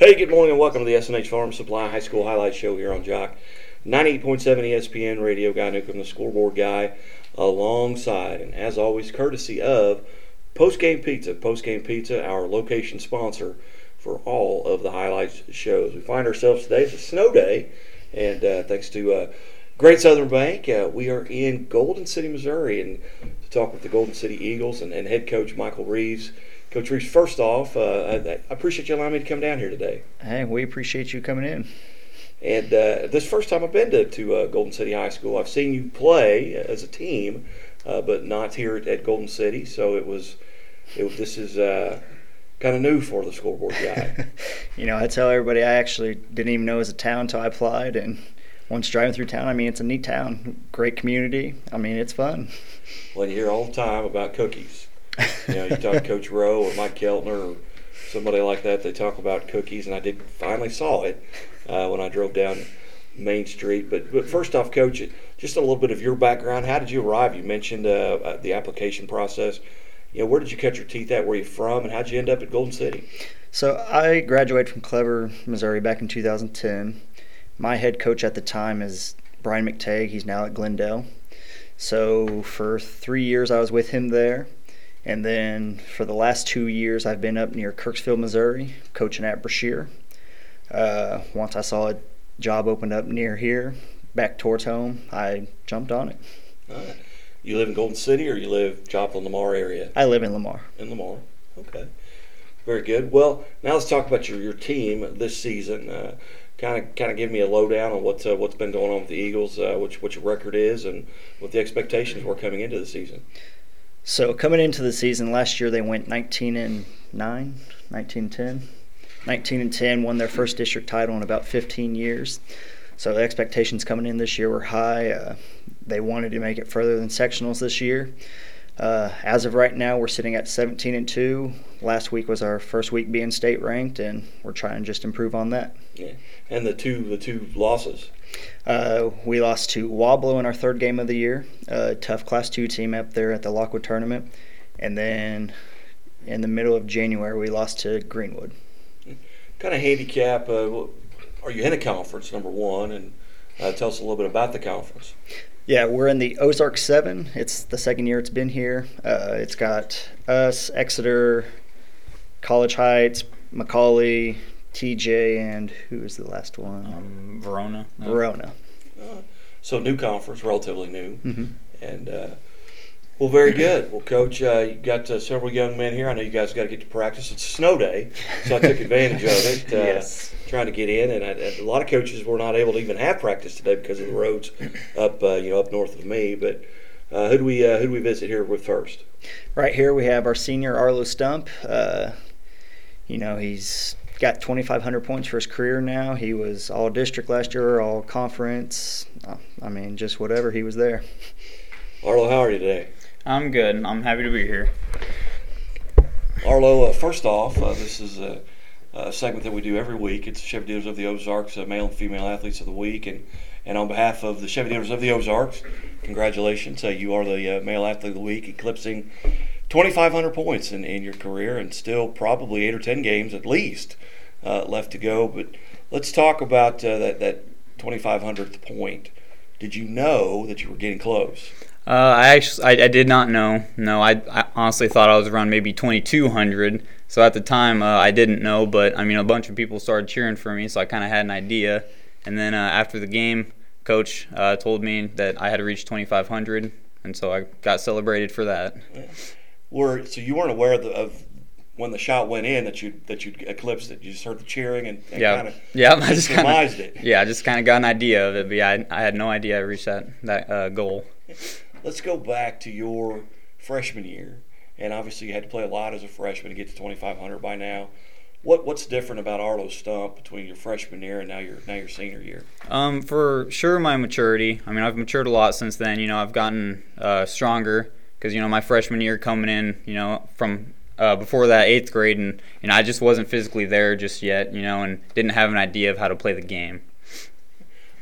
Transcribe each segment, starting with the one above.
Hey, good morning and welcome to the S&H Farm Supply High School Highlight Show here on Jock 98.7 ESPN Radio. Guy Newcomb, the scoreboard guy, alongside, and as always, courtesy of Post Game Pizza. Post Game Pizza, our location sponsor for all of the highlights shows. We find ourselves today, it's a snow day, and uh, thanks to uh, Great Southern Bank, uh, we are in Golden City, Missouri, and to talk with the Golden City Eagles and, and head coach Michael Reeves. Coach Reeves, first off, uh, I, I appreciate you allowing me to come down here today. Hey, we appreciate you coming in. And uh, this first time I've been to, to uh, Golden City High School. I've seen you play as a team, uh, but not here at, at, Golden City. So it was, it, this is uh, kind of new for the scoreboard guy. you know, I tell everybody I actually didn't even know it was a town until I applied. And once driving through town, I mean, it's a neat town, great community. I mean, it's fun. Well, you hear all the time about cookies. You know, you talk to Coach Rowe or Mike Keltner or somebody like that. They talk about cookies, and I did finally saw it uh, when I drove down Main Street. But but first off, Coach, just a little bit of your background. How did you arrive? You mentioned uh, uh the application process. You know, where did you cut your teeth at? Where you from, and how did you end up at Golden City? So I graduated from Clever, Missouri, back in 2010. My head coach at the time is Brian McTagg. He's now at Glendale. So for three years, I was with him there. And then for the last two years, I've been up near Kirksville, Missouri, coaching at Brashear. Uh, once I saw a job opened up near here, back towards home, I jumped on it. You live in Golden City or you live Joplin, Lamar area? I live in Lamar. In Lamar. Okay. Very good. Well, now let's talk about your, your team this season. Kind of, kind of give me a lowdown on what's uh, what's been going on with the Eagles, uh, which what your record is, and what the expectations were coming into the season. So coming into the season last year, they went 19 and 9, 19 and 10. 19 and 10 won their first district title in about 15 years. So the expectations coming in this year were high. Uh, they wanted to make it further than sectionals this year. Uh, as of right now, we're sitting at 17 and 2. Last week was our first week being state ranked, and we're trying to just improve on that. Yeah. And the two the two losses. Uh, we lost to Weaubleau in our third game of the year, a tough Class 2 team up there at the Lockwood tournament. And then in the middle of January, we lost to Greenwood. Kind of handicap, uh, are you in a conference, number one? And uh, tell us a little bit about the conference. Yeah, we're in the Ozark 7. It's the second year it's been here. Uh, it's got us, Exeter, College Heights, McAuley, TJ, and who is the last one? Um, Verona. No. Verona. Uh, so new conference, relatively new, mm-hmm. and uh, well, very good. Well, coach, uh, you got uh, several young men here. I know you guys got to get to practice. It's snow day, so I took advantage of it. Uh, yes. Trying to get in, and, I, and, a lot of coaches were not able to even have practice today because of the roads up, uh, you know, up north of me. But who do we who do we visit here with first? Right here we have our senior Arlo Stump. you know, he's got 2,500 points for his career now. He was all district last year, all conference. Uh, I mean, just whatever. He was there. Arlo, how are you today? I'm good. I'm happy to be here. Arlo, uh, first off, uh, this is a, a, segment that we do every week. It's Chevy Dealers of the Ozarks, uh, male and female athletes of the week, and and on behalf of the Chevy Dealers of the Ozarks, congratulations! Uh, you are the uh, male athlete of the week, eclipsing 2,500 points in, in your career, and still probably eight or ten games at least uh, left to go. But let's talk about uh, that that 2,500th point. Did you know that you were getting close? Uh, I actually I, I, did not know. No, I, I, honestly thought I was around maybe 2,200. So at the time, uh, I didn't know, but I mean, a bunch of people started cheering for me, so I kind of had an idea. And then uh, after the game, coach uh, told me that I had to reach 2,500, and so I got celebrated for that. Were so you weren't aware of, the, of when the shot went in that you that you eclipsed it. You just heard the cheering and, and yeah, kind of yeah, I just surmised it. Yeah, I just kind of got an idea of it, but yeah, I, I had no idea I reached that that uh, goal. Let's go back to your freshman year, and obviously you had to play a lot as a freshman to get to 2,500 by now. What what's different about Arlo Stump between your freshman year and now your now your senior year? Um, for sure, my maturity. I mean, I've matured a lot since then. You know, I've gotten uh, stronger because you know my freshman year coming in, you know, from uh, before that eighth grade, and you know I just wasn't physically there just yet, you know, and didn't have an idea of how to play the game.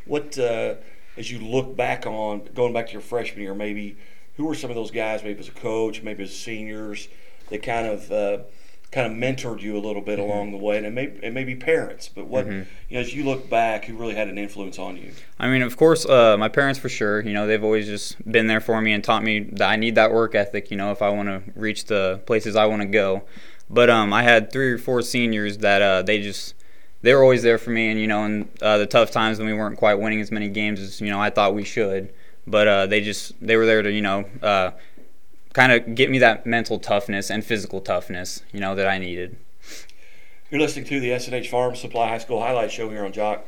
What uh, as you look back on going back to your freshman year, maybe who were some of those guys, maybe as a coach, maybe as seniors, that kind of uh, kind of mentored you a little bit Mm-hmm. along the way, and it may it may be parents, but what you know as you look back, who really had an influence on you? I mean, of course, uh, my parents for sure. You know, they've always just been there for me and taught me that I need that work ethic. You know, if I want to reach the places I want to go. But um, I had three or four seniors that uh, they just they were always there for me, and you know, in uh, the tough times when we weren't quite winning as many games as you know I thought we should. But uh, they just they were there to you know uh, kind of get me that mental toughness and physical toughness you know that I needed. You're listening to the S&H Farm Supply High School Highlight Show here on Jock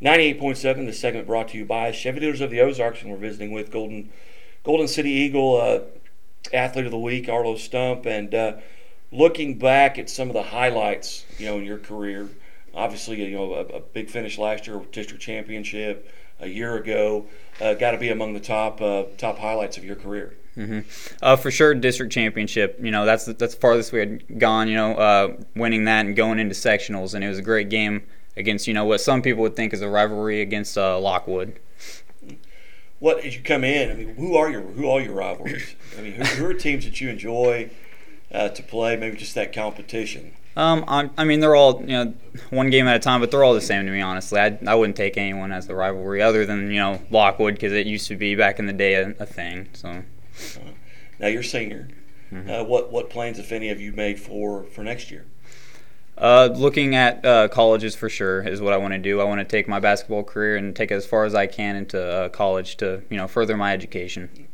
98.7. This segment brought to you by Chevy Dealers of the Ozarks, and we're visiting with Golden Golden City Eagle uh, Athlete of the Week, Arlo Stump, and uh, looking back at some of the highlights, you know, in your career. Obviously, you know, a, a big finish last year, district championship a year ago. Uh, Got to be among the top uh, top highlights of your career. Hmm Uh, for sure, district championship. You know, that's that's the farthest we had gone. You know, uh, winning that and going into sectionals, and it was a great game against you know what some people would think is a rivalry against uh, Lockwood. What as you come in? I mean, who are your who are your rivalries? I mean, who, who are teams that you enjoy uh, to play? Maybe just that competition. Um, I, I mean, they're all you know one game at a time, but they're all the same to me. Honestly, I, I wouldn't take anyone as the rivalry other than you know Lockwood because it used to be back in the day a, a thing. So Now you're senior. Uh, what what plans, if any, have you made for for next year? Uh, looking at uh, colleges for sure is what I want to do. I want to take my basketball career and take it as far as I can into uh, college to you know further my education.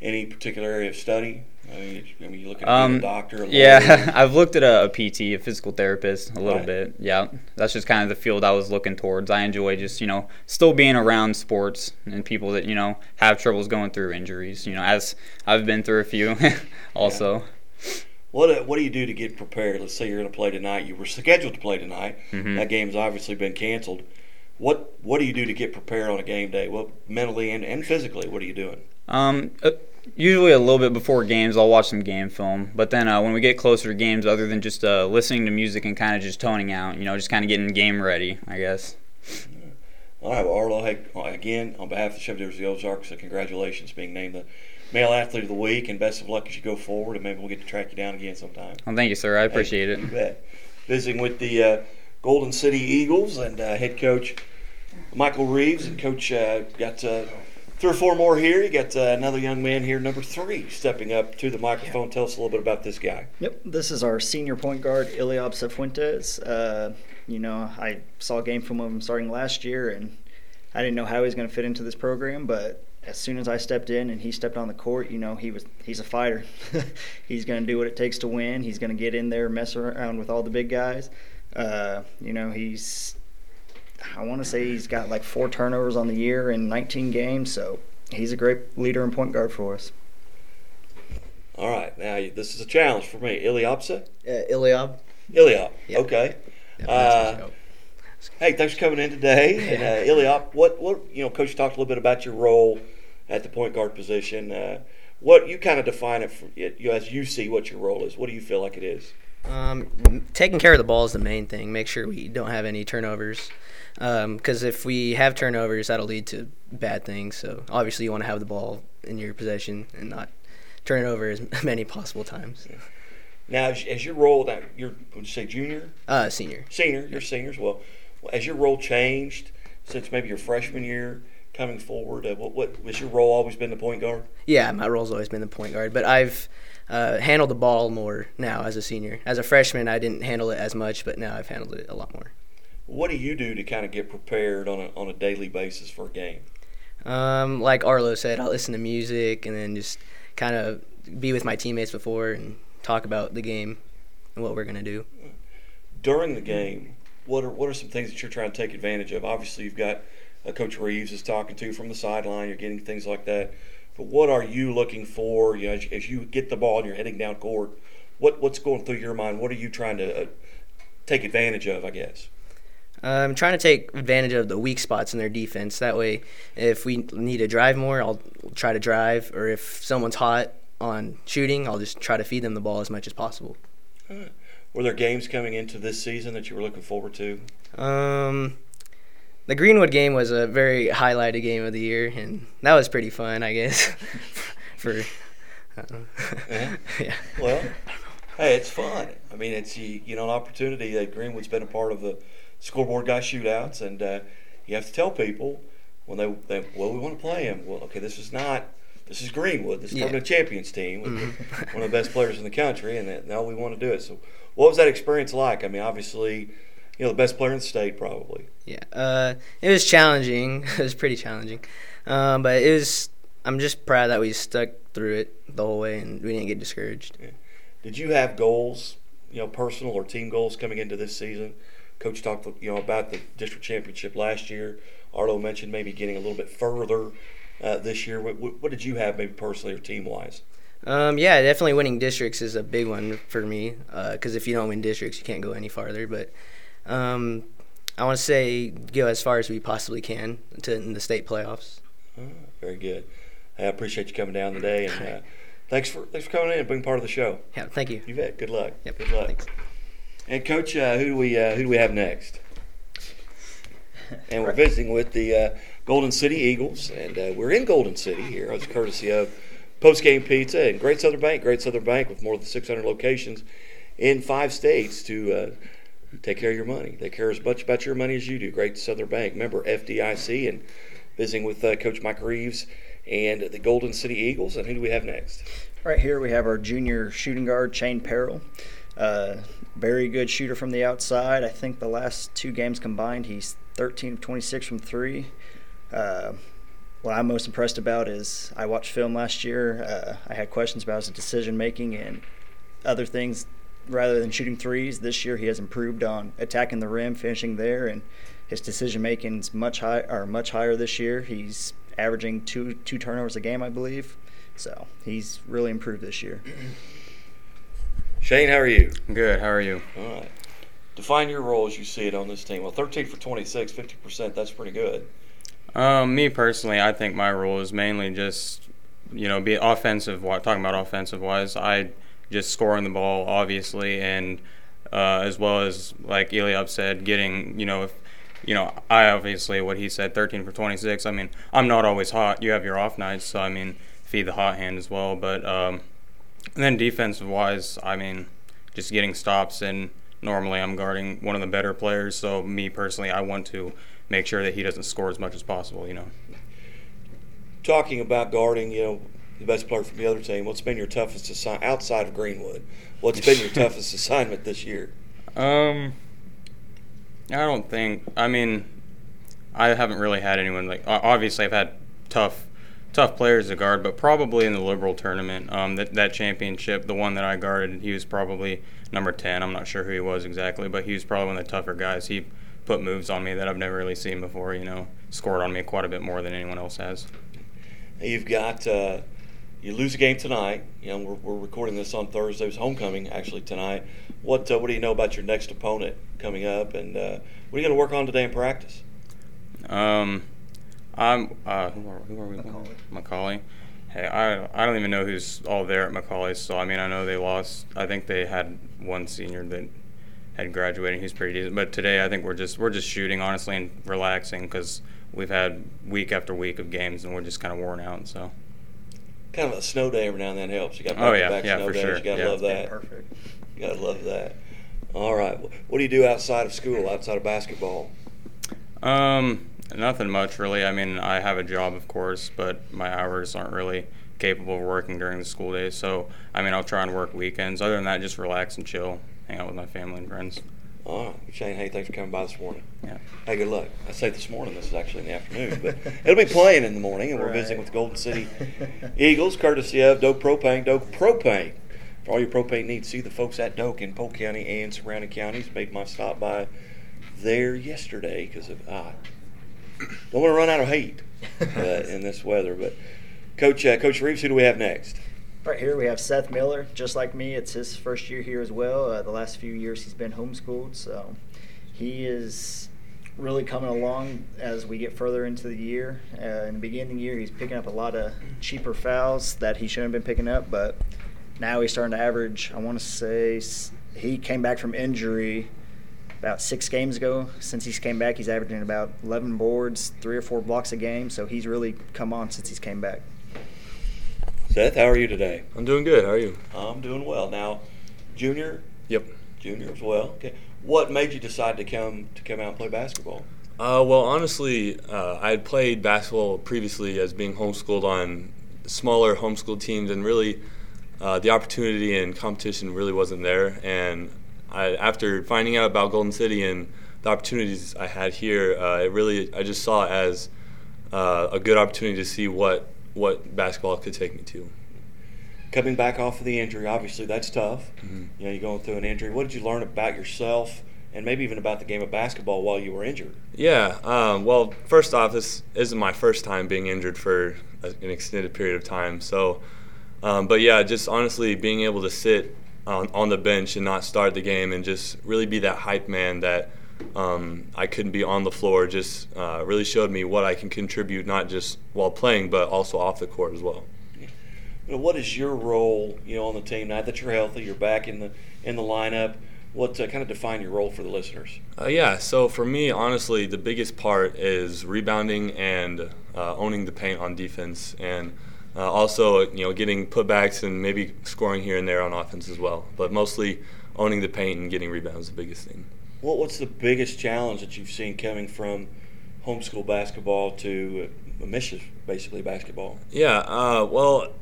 Any particular area of study? I mean, I mean, you looking at Um, a doctor? A? Yeah, I've looked at a, a PT, a physical therapist, a little Right. bit. Yeah, that's just kind of the field I was looking towards. I enjoy just you know still being around sports and people that you know have troubles going through injuries. You know, as I've been through a few, also. What uh, what do you do to get prepared? Let's say you're going to play tonight. You were scheduled to play tonight. Mhm. That game's obviously been canceled. What what do you do to get prepared on a game day? Well, mentally and, and physically, what are you doing? Um, uh, usually a little bit before games, I'll watch some game film. But then uh, when we get closer to games, other than just uh, listening to music and kind of just toning out, you know, just kind of getting game ready, I guess. All right, well, Arlo, hey, again, on behalf of the Dealers of the Ozarks, uh, congratulations being named the Male Athlete of the Week, and best of luck as you go forward, and maybe we'll get to track you down again sometime. Well, thank you, sir. I appreciate Hey, it. You bet. Visiting with the uh, Golden City Eagles and uh, head coach Michael Reeves, and coach uh, got uh, three or four more here. You got uh, another young man here, number three, stepping up to the microphone. Tell us a little bit about this guy. Yep, this is our senior point guard, Eliab Cifuentes. Uh, you know, I saw a game from him starting last year, and I didn't know how he was going to fit into this program, but as soon as I stepped in and he stepped on the court, you know, he was he's a fighter. he's going to do what it takes to win. He's going to get in there, mess around with all the big guys. Uh, you know, he's I want to say he's got like four turnovers on the year in 19 games, so he's a great leader and point guard for us. All right, now this is a challenge for me. Iliopsa? Uh, Eliab. Iliop. Yeah. Okay. Yeah, Uh, that's Hey, thanks for coming in today. And uh, Iliop, what what you know, Coach talked a little bit about your role at the point guard position. Uh, what you kind of define it for you know, as you see what your role is. What do you feel like it is? Um, taking care of the ball is the main thing. Make sure we don't have any turnovers. Because if we have turnovers, that'll lead to bad things. So obviously, you want to have the ball in your possession and not turn it over as many possible times. Now, as, as your role, that you're would you say junior, Uh, senior. senior, you're seniors. Well, as your role changed since maybe your freshman year coming forward, uh, what what has your role always been the point guard? Yeah, my role's always been the point guard, but I've uh, handled the ball more now as a senior. As a freshman, I didn't handle it as much, but now I've handled it a lot more. What do you do to kind of get prepared on a on a daily basis for a game? Um, like Arlo said, I'll listen to music and then just kind of be with my teammates before and talk about the game and what we're gonna do. during the game, what are what are some things that you're trying to take advantage of? Obviously, you've got uh, Coach Reeves is talking to you from the sideline. You're getting things like that. But what are you looking for? You know, as, as you get the ball and you're heading down court, what what's going through your mind? What are you trying to uh, take advantage of? I guess. I'm trying to take advantage of the weak spots in their defense. That way, if we need to drive more, I'll try to drive, or if someone's hot on shooting, I'll just try to feed them the ball as much as possible. Were there games coming into this season that you were looking forward to? Um, the Greenwood game was a very highlighted game of the year, and that was pretty fun, I guess. For uh, Yeah. yeah, Well, hey, it's fun. I mean, it's you, you know an opportunity that Greenwood's been a part of the scoreboard guy shootouts, and uh, you have to tell people when they, they well we want to play him. Well, okay, this is not this is Greenwood, this is Yeah. Tournament Champions team, with Mhm. one of the best players in the country, and that, now we want to do it. So, what was that experience like? I mean, obviously, you know, the best player in the state, probably. Yeah, uh, it was challenging. it was pretty challenging, um, but it was. I'm just proud that we stuck through it the whole way and we didn't get discouraged. Did you have goals, you know, personal or team goals coming into this season? Coach talked, you know, about the district championship last year. Arlo mentioned maybe getting a little bit further uh, this year. What, what, what did you have, maybe personally or team wise? Um, yeah, definitely winning districts is a big one for me because if you don't win districts, you can't go any farther. But um, I want to say go as far as we possibly can to in the state playoffs. Ah, very good. Hey, I appreciate you coming down today, and uh, thanks for thanks for coming in and being part of the show. Yeah, thank you. You bet. Good luck. Yep, Good luck. thanks. And coach, uh, who do we uh, who do we have next? And we're visiting with the uh, Golden City Eagles, and uh, we're in Golden City here as courtesy of Post Game Pizza and Great Southern Bank. Great Southern Bank with more than 600 locations in five states to uh, take care of your money. They care as much about your money as you do. Great Southern Bank, member FDIC, and visiting with uh, Coach Mike Reeves and the Golden City Eagles. And who do we have next? Right here we have our junior shooting guard, Shane Perrell. Uh, very good shooter from the outside. I think the last two games combined, he's 13 of 26 from three. Uh, what I'm most impressed about is I watched film last year. Uh, I had questions about his decision making and other things rather than shooting threes. This year he has improved on attacking the rim, finishing there, and his decision making is much high or much higher this year. He's averaging two two turnovers a game, I believe. So he's really improved this year. Shane, how are you? Good. How are you? All right. Define your role as you see it on this team. Well, 13 for 26, 50%, that's pretty good. Um, me personally, I think my role is mainly just, you know, be offensive. wa- Talking about offensive wise, I just scoring the ball, obviously, and uh, as well as like Eliab said, getting, you know, if, you know, I obviously what he said, 13 for 26. I mean, I'm not always hot. You have your off nights, so I mean, feed the hot hand as well. But um, then defensive wise, I mean, just getting stops and normally I'm guarding one of the better players. So me personally, I want to make sure that he doesn't score as much as possible. You know. Talking about guarding, you know, the best player from the other team, what's been your toughest assignment outside of Greenwood? What's been your toughest assignment this year? Um, I don't think. I mean, I haven't really had anyone like. Obviously, I've had tough, tough players to guard, but probably in the Liberal tournament, um, that that championship, the one that I guarded, he was probably number ten. I'm not sure who he was exactly, but he was probably one of the tougher guys. He put moves on me that I've never really seen before. You know, scored on me quite a bit more than anyone else has. You've got, uh, you lose a game tonight. You know, we're, we're recording this on Thursday. It's homecoming, actually, tonight. What, uh, what do you know about your next opponent coming up? And uh, what are you going to work on today in practice? Um, I'm uh, who are, who are we? McAuley. McAuley. Hey, I I don't even know who's all there at McAuley. So I mean, I know they lost. I think they had one senior that had graduated. He's pretty decent. But today, I think we're just we're just shooting honestly and relaxing because we've had week after week of games and we're just kind of worn out. So Kind of a snow day every now and then helps. You got Oh, yeah, back-to-back yeah, snow for days. sure. You got to Yeah. love that. Perfect. You got to love that. All right. What do you do outside of school, outside of basketball? um, nothing much really. I mean, I have a job of course, but my hours aren't really capable of working during the school days. So I mean, I'll try and work weekends. Other than that, just relax and chill, hang out with my family and friends. All right. Shane, hey, thanks for coming by this morning. Yeah. Hey, good luck. I say this morning. This is actually in the afternoon, but it'll be playing in the morning, and we're Right. visiting with the Golden City Eagles, courtesy of Doak Propane. Doak Propane. For all your propane needs, see the folks at Doak in Polk County and surrounding counties. Made my stop by there yesterday because of ah, don't want to run out of heat uh, in this weather. But Coach uh, Coach Reeves, who do we have next? Right here we have Seth Miller. Just like me, it's his first year here as well. Uh, the last few years he's been homeschooled, so he is really coming along as we get further into the year. Uh, in the beginning of the year, he's picking up a lot of cheaper fouls that he shouldn't have been picking up, but now he's starting to average. I want to say he came back from injury about six games ago. Since he's came back, he's averaging about 11 boards, three or four blocks a game. So he's really come on since he's came back. Seth, how are you today? I'm doing good. How are you? I'm doing well. Now, junior. Yep. Junior as well. Okay. What made you decide to come to come out and play basketball? Uh, well, honestly, uh, I had played basketball previously as being homeschooled on smaller homeschool teams, and really uh, the opportunity and competition really wasn't there. And I, after finding out about Golden City and the opportunities I had here, uh, it really I just saw it as uh, a good opportunity to see what what basketball could take me to. Coming back off of the injury, obviously that's tough. Mhm. You know, you're going through an injury. What did you learn about yourself, and maybe even about the game of basketball while you were injured? Yeah. Um, well, first off, this isn't my first time being injured for a, an extended period of time. So, um, but yeah, just honestly being able to sit on, on the bench and not start the game and just really be that hype man that um, I couldn't be on the floor just uh, really showed me what I can contribute, not just while playing, but also off the court as well. You know, what is your role, you know, on the team now that you're healthy, you're back in the in the lineup? What uh, kind of define your role for the listeners? Uh, yeah, so for me, honestly, the biggest part is rebounding and uh, owning the paint on defense, and uh, also you know getting putbacks and maybe scoring here and there on offense as well. But mostly owning the paint and getting rebounds is the biggest thing. What what's the biggest challenge that you've seen coming from homeschool basketball to uh, Michigan, basically basketball? Yeah, uh, well,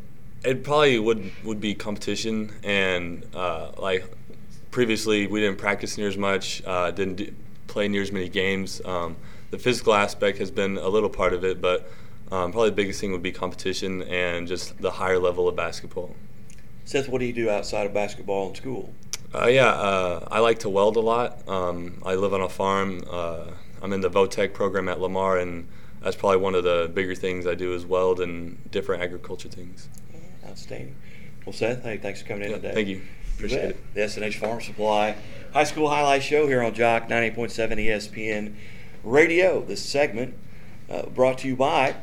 it probably would would be competition and uh, like previously we didn't practice near as much, uh, didn't do, play near as many games. Um, the physical aspect has been a little part of it, but um, probably the biggest thing would be competition and just the higher level of basketball. Seth, what do you do outside of basketball and school? Uh, yeah, uh, I like to weld a lot. Um, I live on a farm. Uh, I'm in the VOTEC program at Lamar, and that's probably one of the bigger things I do is weld and different agriculture things. Outstanding. Well, Seth, hey, thanks for coming in Yeah, today. thank you. You Appreciate bet. it. The S&H Farm Supply High School Highlight Show here on Jock 98.7 ESPN Radio. This segment uh, brought to you by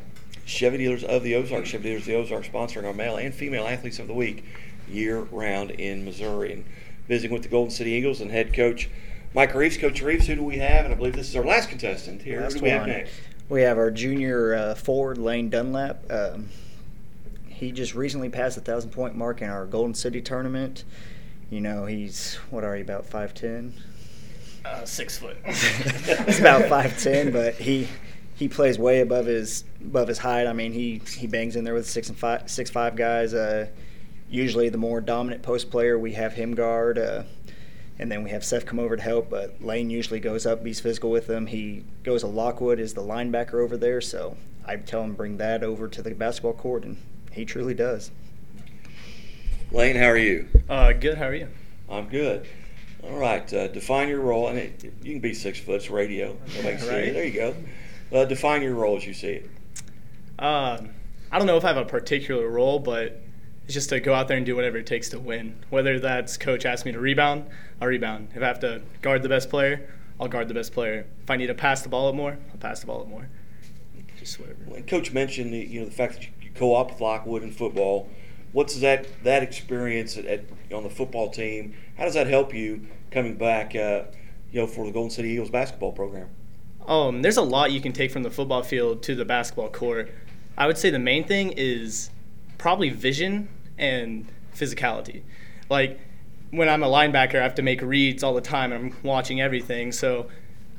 Chevy Dealers of the Ozarks. Chevy Dealers of the Ozarks sponsoring our male and female athletes of the week year round in Missouri. And visiting with the Golden City Eagles and head coach Mike Reeves. Coach Reeves, who do we have? And I believe this is our last contestant here. Last who do we have one. next? We have our junior uh, forward, Lane Dunlap. Um, he just recently passed the thousand point mark in our Golden City tournament. You know, he's what are you about five ten? Uh, six foot. he's about five ten, but he he plays way above his above his height. I mean, he he bangs in there with six and five six five guys. Uh, usually, the more dominant post player, we have him guard. Uh, and then we have Seth come over to help, but Lane usually goes up, he's physical with them. He goes to Lockwood, is the linebacker over there, so I tell him bring that over to the basketball court, and he truly does. Lane, how are you? Uh, good. How are you? I'm good. All right. Uh, define your role, and it, you can be six foot. It's radio. Nobody see Right. There you go. Uh, define your role as you see it. Uh, I don't know if I have a particular role, but it's just to go out there and do whatever it takes to win. Whether that's coach asks me to rebound, I'll rebound. If I have to guard the best player, I'll guard the best player. If I need to pass the ball up more, I'll pass the ball up more. Just whatever. When Coach mentioned the, you know the fact that you, you co-op with Lockwood in football. What's that that experience at, at on the football team? How does that help you coming back? Uh, you know, for the Golden City Eagles basketball program. Um, there's a lot you can take from the football field to the basketball court. I would say the main thing is probably vision and physicality. Like when I'm a linebacker, I have to make reads all the time, and I'm watching everything, so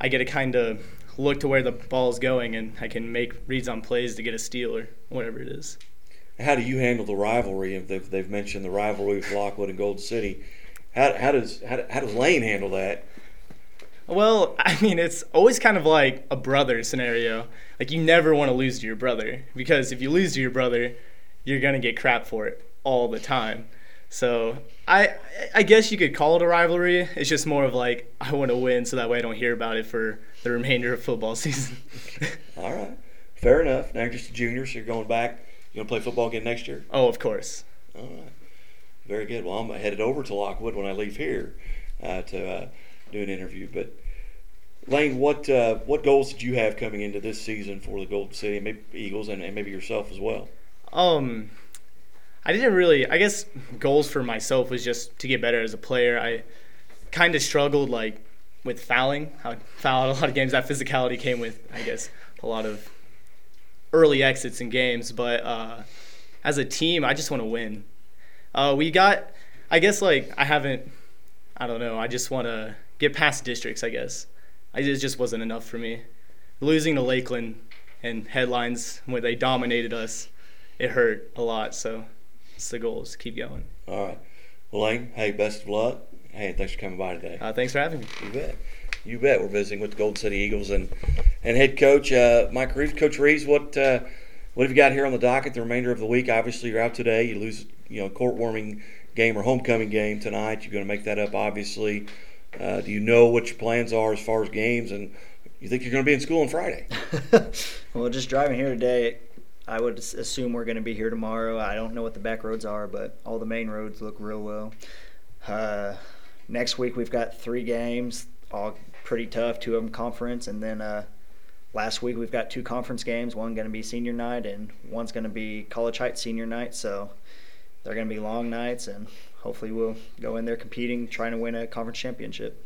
I get to kind of look to where the ball is going, and I can make reads on plays to get a steal or whatever it is. How do you handle the rivalry? They've, they've mentioned the rivalry with Lockwood and Golden City, how, how does how, how does Lane handle that? Well, I mean, it's always kind of like a brother scenario. Like, you never want to lose to your brother because if you lose to your brother, you're going to get crap for it all the time. So, I I guess you could call it a rivalry. It's just more of like, I want to win so that way I don't hear about it for the remainder of football season. All right, fair enough. Now you're just a junior, so you're going back. You gonna play football again next year? oh, of course. All right. Very good. Well, I'm headed over to Lockwood when I leave here uh, to uh, do an interview. But Lane, what uh, what goals did you have coming into this season for the Golden City maybe Eagles and, and maybe yourself as well? Um, I didn't really. I guess goals for myself was just to get better as a player. I kind of struggled like with fouling. I fouled a lot of games. That physicality came with, I guess, a lot of early exits in games. But uh, as a team, I just want to win. Uh, we got. I guess like I haven't I don't know. I just want to get past districts. I guess. I, it just wasn't enough for me. Losing to Lakeland and headlines when they dominated us, it hurt a lot. So, it's the goal is to keep going. All right. Well, Lane, hey, best of luck. Hey, thanks for coming by today. Uh, thanks for having me. You bet. You bet. We're visiting with the Golden City Eagles and and head coach uh, Mike Reeves. Coach Reeves, what uh, what have you got here on the docket the remainder of the week? Obviously, you're out today. You lose, you know, court warming game or homecoming game tonight. You're going to make that up, obviously. Uh, do you know what your plans are as far as games, and you think you're going to be in school on Friday? well, just driving here today, I would assume we're going to be here tomorrow. I don't know what the back roads are, but all the main roads look real well. Uh, next week we've got three games, all pretty tough. Two of them conference, and then uh, last week we've got two conference games. One going to be senior night, and one's going to be College Heights senior night. So they're going to be long nights, and hopefully we'll go in there competing, trying to win a conference championship.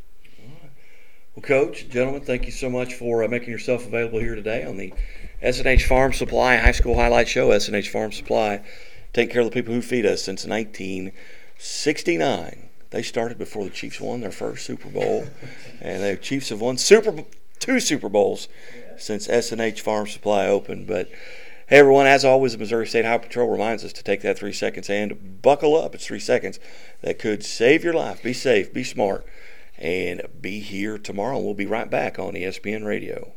Well, Coach, gentlemen, thank you so much for uh, making yourself available here today on the S&H Farm Supply High School Highlight Show. S&H Farm Supply, take care of the people who feed us since 1969. They started before the Chiefs won their first Super Bowl, and the Chiefs have won Super two Super Bowls since S&H Farm Supply opened. But hey, everyone, as always, the Missouri State Highway Patrol reminds us to take that three seconds and buckle up. It's three seconds that could save your life. Be safe, be smart, and be here tomorrow. We'll be right back on ESPN Radio.